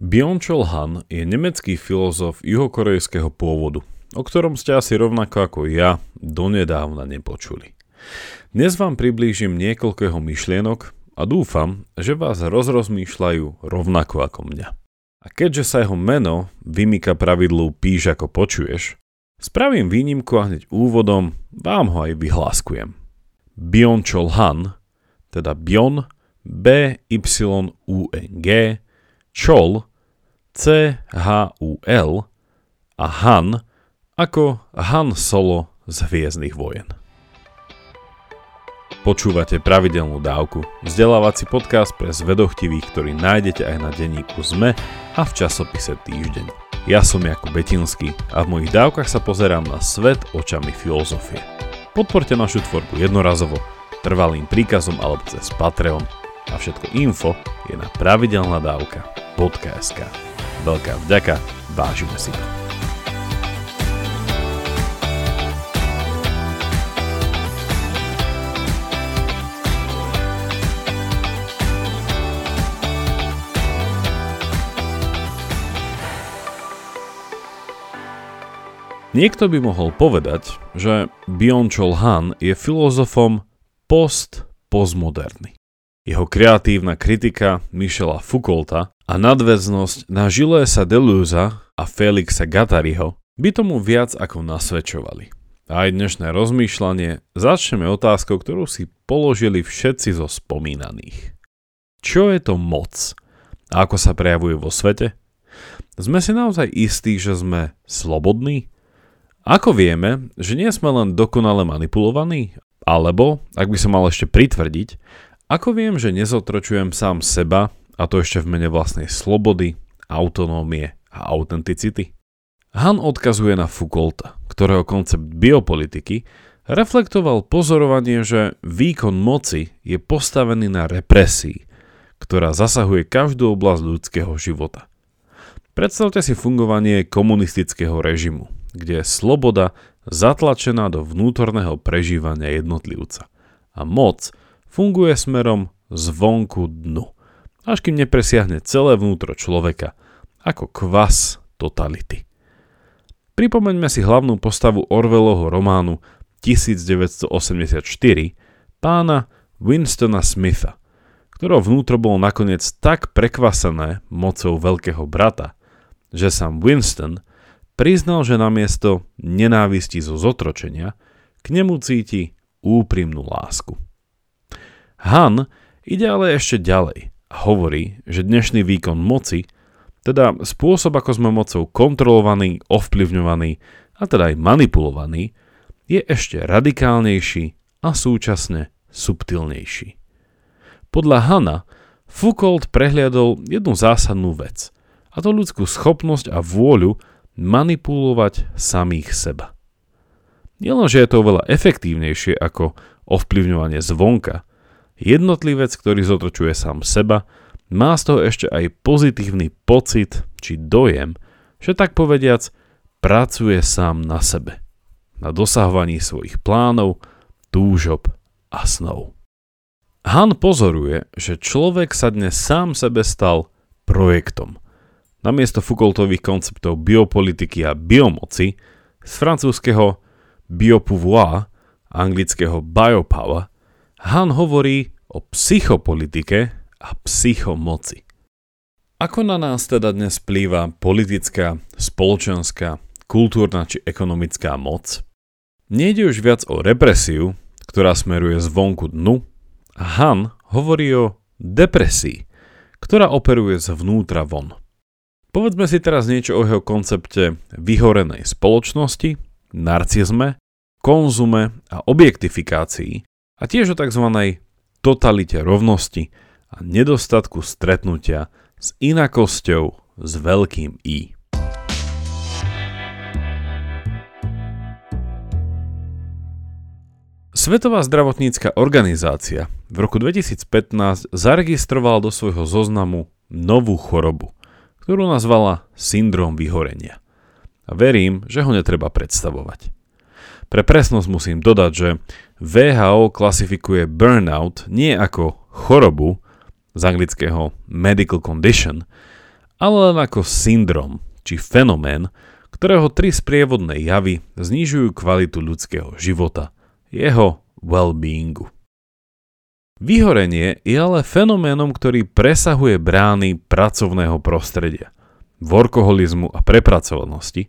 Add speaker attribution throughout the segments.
Speaker 1: Byung-Chul Han je nemecký filozof juhokorejského pôvodu, o ktorom ste asi rovnako ako ja donedávna nepočuli. Dnes vám priblížim niekoľko myšlienok a dúfam, že vás rozrozmýšľajú rovnako ako mňa. A keďže sa jeho meno vymýka pravidlu píš ako počuješ, spravím výnimku a hneď úvodom vám ho aj vyhláskujem. Byung-Chul Han, teda Bion, B-Y-U-N-G, Chol, C-H-U-L a Han ako Han Solo z Hviezdnych vojen. Počúvate pravidelnú dávku, vzdelávací podcast pre zvedochtivých, ktorý nájdete aj na denníku ZME a v časopise Týždeň. Ja som Jakub Betinský a v mojich dávkach sa pozerám na svet očami filozofie. Podporte našu tvorbu jednorazovo, trvalým príkazom alebo cez Patreon a všetko info je na pravidelnadavka.sk. Veľká vďaka, vážime si to. Niekto by mohol povedať, že Byung-Chul Han je filozofom post-postmoderny. Jeho kreatívna kritika Michela Foucaulta a nadväznosť na Gilesa Deleuza a Felixa Gattariho by tomu viac ako nasvedčovali. A aj dnešné rozmýšľanie začneme otázkou, ktorú si položili všetci zo spomínaných. Čo je to moc? A ako sa prejavuje vo svete? Sme si naozaj istí, že sme slobodní? Ako vieme, že nie sme len dokonale manipulovaní? Alebo, ak by som mal ešte pritvrdiť, ako viem, že nezotročujem sám seba, a to ešte v mene vlastnej slobody, autonómie a autenticity? Han odkazuje na Foucaulta, ktorého koncept biopolitiky reflektoval pozorovanie, že výkon moci je postavený na represii, ktorá zasahuje každú oblasť ľudského života. Predstavte si fungovanie komunistického režimu, kde je sloboda zatlačená do vnútorného prežívania jednotlivca a moc funguje smerom zvonku dnu, až kým nepresiahne celé vnútro človeka, ako kvas totality. Pripomeňme si hlavnú postavu Orwellovho románu 1984 pána Winstona Smitha, ktorého vnútro bolo nakoniec tak prekvasené mocou veľkého brata, že sám Winston priznal, že namiesto nenávisti zo zotročenia k nemu cíti úprimnú lásku. Han ide ale ešte ďalej a hovorí, že dnešný výkon moci, teda spôsob, ako sme mocou kontrolovaní, ovplyvňovaní a teda aj manipulovaní, je ešte radikálnejší a súčasne subtilnejší. Podľa Hana Foucault prehliadol jednu zásadnú vec, a to ľudskú schopnosť a vôľu manipulovať samých seba. Nielenže je to oveľa efektívnejšie ako ovplyvňovanie zvonka, Jednotlivec, ktorý zotročuje sám seba, má z toho ešte aj pozitívny pocit či dojem, že tak povediac pracuje sám na sebe, na dosahovaní svojich plánov, túžob a snov. Han pozoruje, že človek sa dnes sám sebe stal projektom. Namiesto Foucaultových konceptov biopolitiky a biomoci z francúzského biopouvoir a anglického biopower Han hovorí o psychopolitike a psychomoci. Ako na nás teda dnes plýva politická, spoločenská, kultúrna či ekonomická moc? Nejde už viac o represiu, ktorá smeruje zvonku dnu, a Han hovorí o depresii, ktorá operuje zvnútra von. Povedzme si teraz niečo o jeho koncepte vyhorenej spoločnosti, narcizme, konzume a objektifikácii, a tiež o tzv. totalite rovnosti a nedostatku stretnutia s inakosťou s veľkým I. Svetová zdravotnícka organizácia v roku 2015 zaregistrovala do svojho zoznamu novú chorobu, ktorú nazvala syndrom vyhorenia. A verím, že ho netreba predstavovať. Pre presnosť musím dodať, že VHO klasifikuje burnout nie ako chorobu z anglického medical condition, ale len ako syndrom či fenomén, ktorého tri sprievodné javy znižujú kvalitu ľudského života, jeho well-beingu. Vyhorenie je ale fenoménom, ktorý presahuje brány pracovného prostredia, workoholizmu a prepracovanosti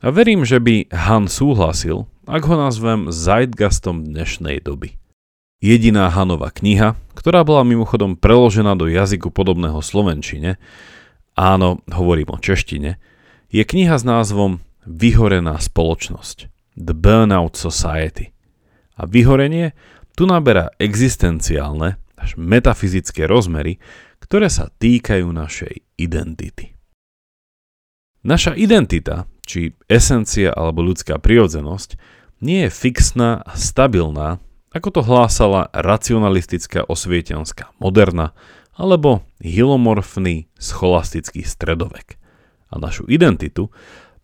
Speaker 1: a verím, že by Han súhlasil, ak ho nazvem zeitgastom dnešnej doby. Jediná Hanova kniha, ktorá bola mimochodom preložená do jazyku podobného slovenčine, áno, hovorím o češtine, je kniha s názvom Vyhorená spoločnosť The Burnout Society. A vyhorenie tu naberá existenciálne až metafyzické rozmery, ktoré sa týkajú našej identity. Naša identita, či esencia alebo ľudská prirodzenosť, nie je fixná a stabilná, ako to hlásala racionalistická osvietenská moderna alebo hilomorfný scholastický stredovek. A našu identitu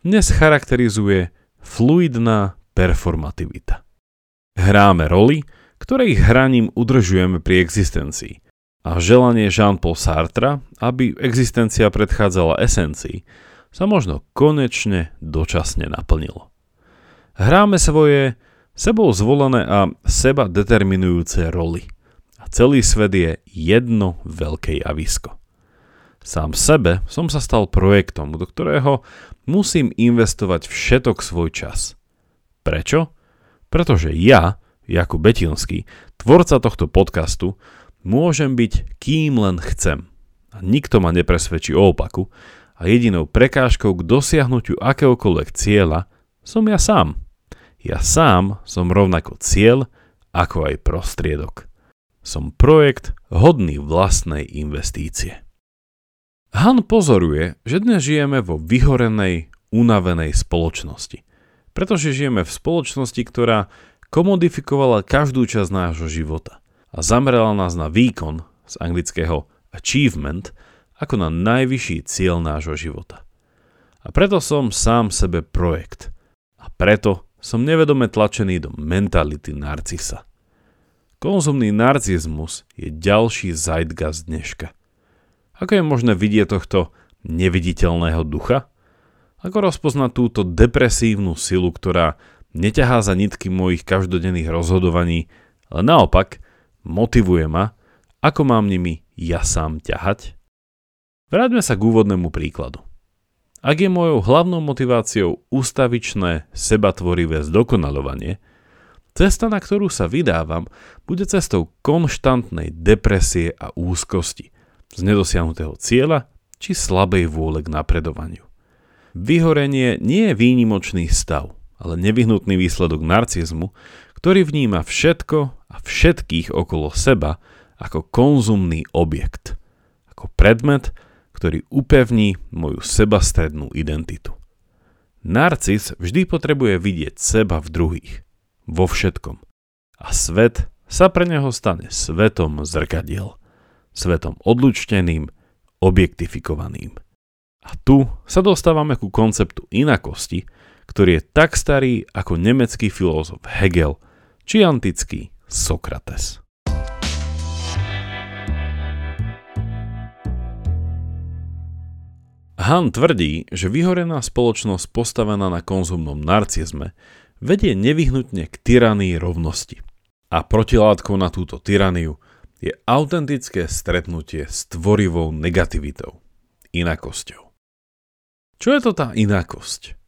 Speaker 1: dnes charakterizuje fluidná performativita. Hráme roli, ktorých hraním udržujeme pri existencii. A želanie Jean-Paul Sartre, aby existencia predchádzala esencii, sa možno konečne dočasne naplnilo. Hráme svoje sebou zvolené a seba determinujúce roli. A celý svet je jedno veľké javisko. Sám sebe som sa stal projektom, do ktorého musím investovať všetok svoj čas. Prečo? Pretože ja Jakub Betinský, tvorca tohto podcastu, môžem byť kým len chcem. A nikto ma nepresvedčí o opaku a jedinou prekážkou k dosiahnutiu akéhokoľvek cieľa som ja sám. Ja sám som rovnako cieľ, ako aj prostriedok. Som projekt hodný vlastnej investície. Han pozoruje, že dnes žijeme vo vyhorenej, unavenej spoločnosti. Pretože žijeme v spoločnosti, ktorá komodifikovala každú časť nášho života a zamerala nás na výkon z anglického achievement ako na najvyšší cieľ nášho života. A preto som sám sebe projekt. A preto som nevedome tlačený do mentality narcisa. Konzumný narcizmus je ďalší zeitgast dneška. Ako je možné vidieť tohto neviditeľného ducha? Ako rozpoznať túto depresívnu silu, ktorá neťahá za nitky mojich každodenných rozhodovaní, ale naopak motivuje ma, ako mám nimi ja sám ťahať? Vráťme sa k úvodnému príkladu. Ak je mojou hlavnou motiváciou ústavičné, sebatvorivé zdokonalovanie, cesta, na ktorú sa vydávam, bude cestou konštantnej depresie a úzkosti, z nedosiahnutého cieľa či slabej vôle k napredovaniu. Vyhorenie nie je výnimočný stav – ale nevyhnutný výsledok narcizmu, ktorý vníma všetko a všetkých okolo seba ako konzumný objekt, ako predmet, ktorý upevní moju sebastrednú identitu. Narcis vždy potrebuje vidieť seba v druhých, vo všetkom. A svet sa pre neho stane svetom zrkadiel, svetom odlučteným, objektifikovaným. A tu sa dostávame ku konceptu inakosti, ktorý je tak starý ako nemecký filozof Hegel či antický Sokrates. Han tvrdí, že vyhorená spoločnosť postavená na konzumnom narcizme vedie nevyhnutne k tyranii rovnosti. A protilátkou na túto tyraniu je autentické stretnutie s tvorivou negativitou, inakosťou. Čo je to tá inakosť?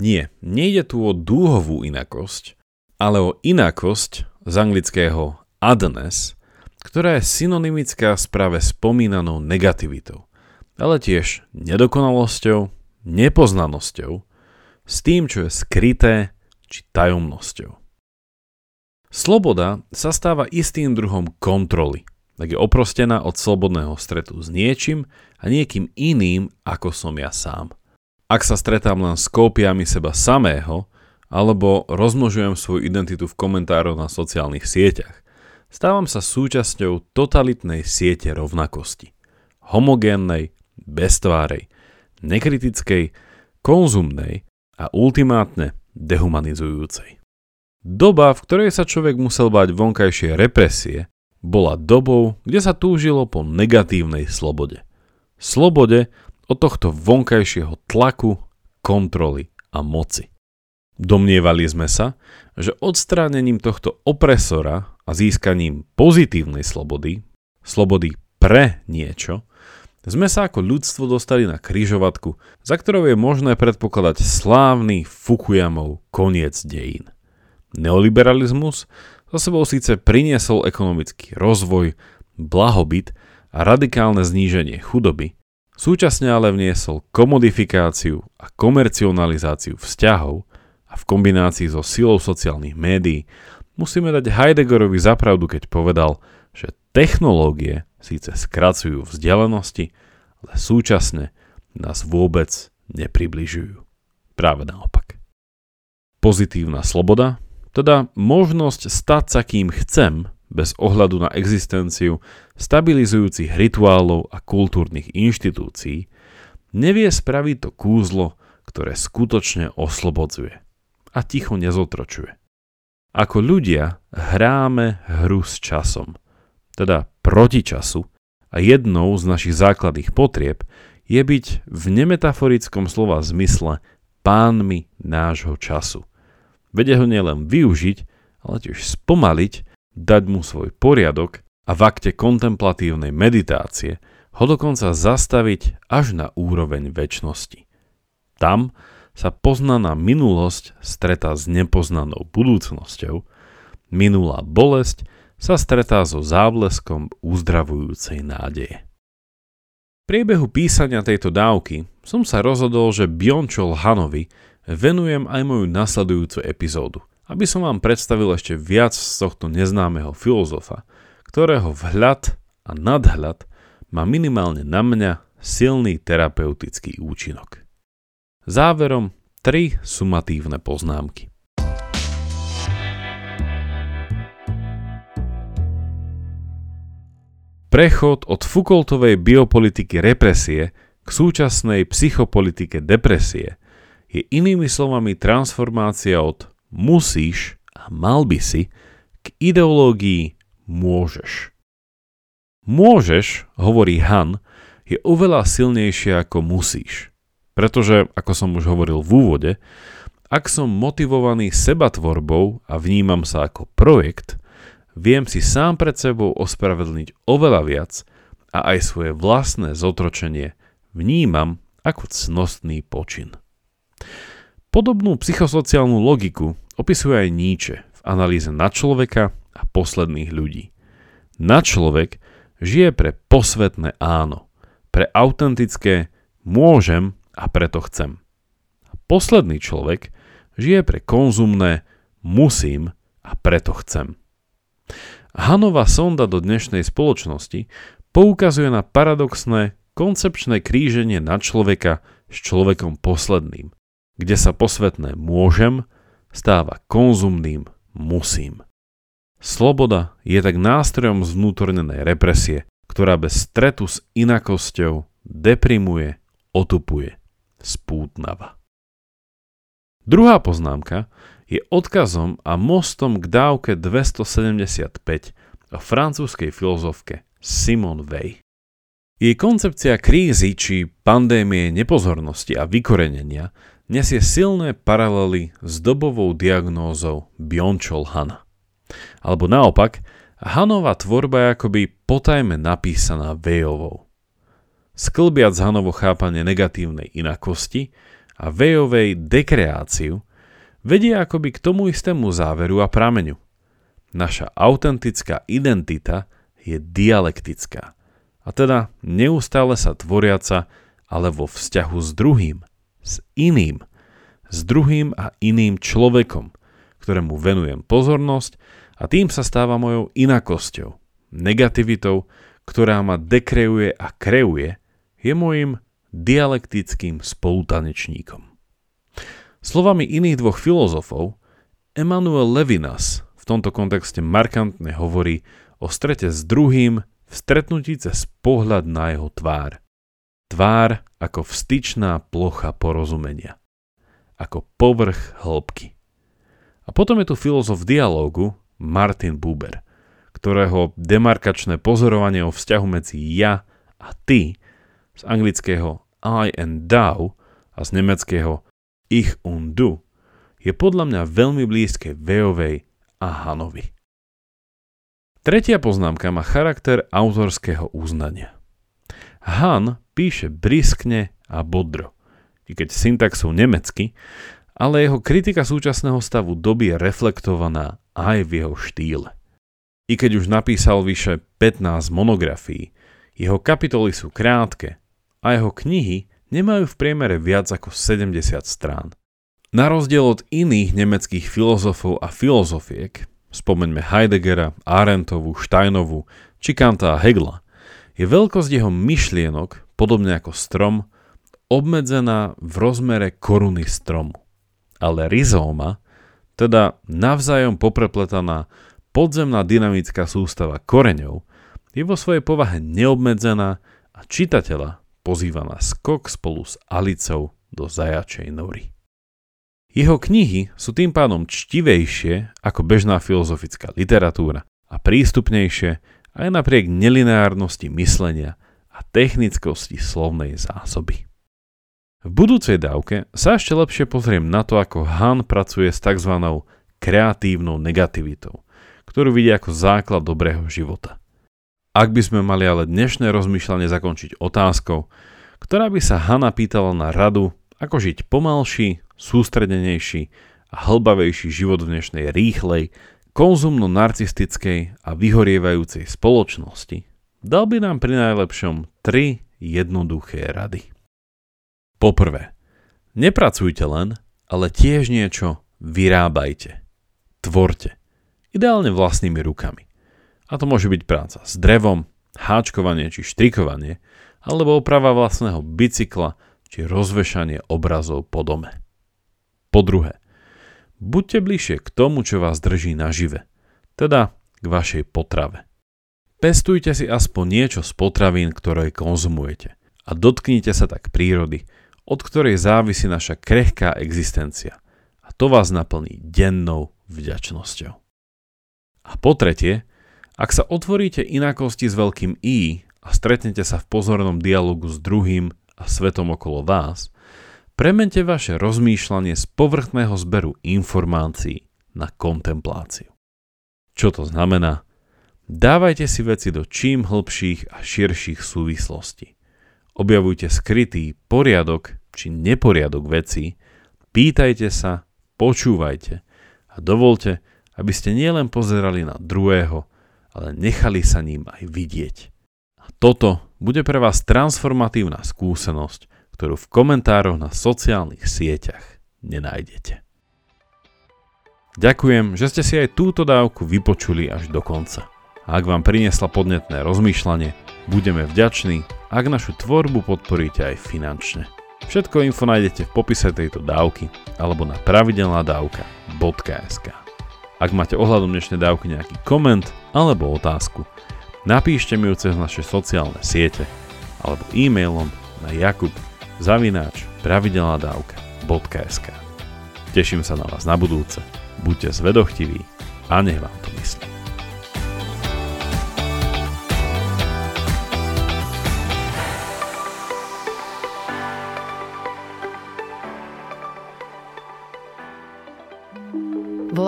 Speaker 1: Nie, nejde tu o dúhovú inakosť, ale o inakosť z anglického adness, ktorá je synonymická s práve spomínanou negativitou, ale tiež nedokonalosťou, nepoznanosťou, s tým, čo je skryté či tajomnosťou. Sloboda sa stáva istým druhom kontroly, tak je oprostená od slobodného stretu s niečím a niekým iným, ako som ja sám. Ak sa stretám len s kópiami seba samého, alebo rozmnožujem svoju identitu v komentároch na sociálnych sieťach, stávam sa súčasťou totalitnej siete rovnakosti. Homogénnej, beztvárej, nekritickej, konzumnej a ultimátne dehumanizujúcej. Doba, v ktorej sa človek musel bať vonkajšie represie, bola dobou, kde sa túžilo po negatívnej slobode. Slobode, od tohto vonkajšieho tlaku, kontroly a moci. Domnievali sme sa, že odstránením tohto opresora a získaním pozitívnej slobody, slobody pre niečo, sme sa ako ľudstvo dostali na kryžovatku, za ktorou je možné predpokladať slávny Fukuyamov koniec dejín. Neoliberalizmus za sebou síce priniesol ekonomický rozvoj, blahobyt a radikálne zníženie chudoby, súčasne ale vniesol komodifikáciu a komercionalizáciu vzťahov a v kombinácii so silou sociálnych médií musíme dať Heideggerovi zapravdu, keď povedal, že technológie síce skracujú vzdialenosti, ale súčasne nás vôbec nepribližujú. Práve naopak. Pozitívna sloboda, teda možnosť stať sa kým chcem, bez ohľadu na existenciu stabilizujúcich rituálov a kultúrnych inštitúcií, nevie spraviť to kúzlo, ktoré skutočne oslobodzuje a ticho nezotročuje. Ako ľudia hráme hru s časom, teda proti času, a jednou z našich základných potrieb je byť v nemetaforickom slova zmysle pánmi nášho času. Vede ho nielen využiť, ale tiež spomaliť, dať mu svoj poriadok a v akte kontemplatívnej meditácie ho dokonca zastaviť až na úroveň väčšnosti. Tam sa poznaná minulosť stretá s nepoznanou budúcnosťou, minulá bolesť sa stretá so zábleskom uzdravujúcej nádeje. V priebehu písania tejto dávky som sa rozhodol, že Biončol Hanovi venujem aj moju nasledujúcu epizódu, aby som vám predstavil ešte viac z tohto neznámeho filozofa, ktorého vhľad a nadhľad má minimálne na mňa silný terapeutický účinok. Záverom tri sumatívne poznámky. Prechod od Foucaultovej biopolitiky represie k súčasnej psychopolitike depresie je inými slovami transformácia od musíš a mal by si k ideológii môžeš. Môžeš, hovorí Han, je oveľa silnejšie ako musíš. Pretože, ako som už hovoril v úvode, ak som motivovaný sebatvorbou a vnímam sa ako projekt, viem si sám pred sebou ospravedlniť oveľa viac a aj svoje vlastné zotročenie vnímam ako cnostný počin. Podobnú psychosociálnu logiku opisuje aj Nietzsche v analýze na človeka a posledných ľudí. Na človek žije pre posvetné áno, pre autentické môžem a preto chcem. A posledný človek žije pre konzumné musím a preto chcem. Hanová sonda do dnešnej spoločnosti poukazuje na paradoxné koncepčné kríženie na človeka s človekom posledným, kde sa posvetné môžem stáva konzumným musím. Sloboda je tak nástrojom zvnútornenej represie, ktorá bez stretu s inakosťou deprimuje, otupuje, spútnava. Druhá poznámka je odkazom a mostom k dávke 275 o francúzskej filozofke Simone Weil. Jej koncepcia krízy či pandémie nepozornosti a vykorenenia nesie silné paralely s dobovou diagnózou Biončol Hana. Alebo naopak, Hanová tvorba je akoby potajme napísaná Vejovou. Sklbiac Hanovo chápanie negatívnej inakosti a Vejovej dekreáciu – vedie akoby k tomu istému záveru a prameňu. Naša autentická identita je dialektická, a teda neustále sa tvoriaca, ale vo vzťahu s druhým, s iným, s druhým a iným človekom, ktorému venujem pozornosť a tým sa stáva mojou inakosťou, negativitou, ktorá ma dekreuje a kreuje, je môjim dialektickým spolutanečníkom. Slovami iných dvoch filozofov, Emanuel Levinas v tomto kontexte markantne hovorí o strete s druhým v stretnutí cez pohľad na jeho tvár. Tvár ako vstyčná plocha porozumenia. Ako povrch hĺbky. A potom je tu filozof dialógu Martin Buber, ktorého demarkačné pozorovanie o vzťahu medzi ja a ty z anglického I and thou a z nemeckého ich und du je podľa mňa veľmi blízke Veovej a Hanovi. Tretia poznámka má charakter autorského uznania. Han píše briskne a bodro, i keď syntaxou nemecky, ale jeho kritika súčasného stavu doby je reflektovaná aj v jeho štýle. I keď už napísal vyše 15 monografií, jeho kapitoly sú krátke a jeho knihy nemajú v priemere viac ako 70 strán. Na rozdiel od iných nemeckých filozofov a filozofiek, spomeňme Heideggera, Arendtovu, Steinovu či Kanta a Hegla, je veľkosť jeho myšlienok, podobne ako strom, obmedzená v rozmere koruny stromu. Ale rizóma, teda navzájom poprepletaná podzemná dynamická sústava koreňov, je vo svojej povahe neobmedzená a čitateľa pozýva na skok spolu s Alicou do zajačej nory. Jeho knihy sú tým pádom čtivejšie ako bežná filozofická literatúra a prístupnejšie aj napriek nelineárnosti myslenia a technickosti slovnej zásoby. V budúcej dávke sa ešte lepšie pozriem na to, ako Han pracuje s tzv. kreatívnou negativitou, ktorú vidí ako základ dobrého života. Ak by sme mali ale dnešné rozmýšľanie zakončiť otázkou, ktorá by sa Hanna pýtala na radu, ako žiť pomalší, sústredenejší a hlbavejší život v dnešnej rýchlej, konzumno-narcistickej a vyhorievajúcej spoločnosti, dal by nám pri najlepšom tri jednoduché rady. Poprvé, nepracujte len, ale tiež niečo vyrábajte. Tvorte. Ideálne vlastnými rukami. A to môže byť práca s drevom, háčkovanie či štrikovanie, alebo oprava vlastného bicykla či rozvešanie obrazov po dome. Po druhé, buďte bližšie k tomu, čo vás drží nažive, teda k vašej potrave. Pestujte si aspoň niečo z potravín, ktoré konzumujete a dotknite sa tak prírody, od ktorej závisí naša krehká existencia a to vás naplní dennou vďačnosťou. A po tretie, ak sa otvoríte inakosti s veľkým I a stretnete sa v pozornom dialogu s druhým a svetom okolo vás, premente vaše rozmýšľanie z povrchného zberu informácií na kontempláciu. Čo to znamená? Dávajte si veci do čím hlbších a širších súvislostí. Objavujte skrytý poriadok či neporiadok veci, pýtajte sa, počúvajte a dovolte, aby ste nielen pozerali na druhého, ale nechali sa ním aj vidieť. A toto bude pre vás transformatívna skúsenosť, ktorú v komentároch na sociálnych sieťach nenájdete. Ďakujem, že ste si aj túto dávku vypočuli až do konca. A ak vám priniesla podnetné rozmýšľanie, budeme vďační, ak našu tvorbu podporíte aj finančne. Všetko info nájdete v popise tejto dávky alebo na pravidelnadavka.sk Ak máte ohľadom dnešnej dávky nejaký koment alebo otázku, Napíšte mi ju cez naše sociálne siete alebo e-mailom na jakub zavináč pravidelnadavka.sk Teším sa na vás na budúce. Buďte zvedochtiví a nech vám to myslí.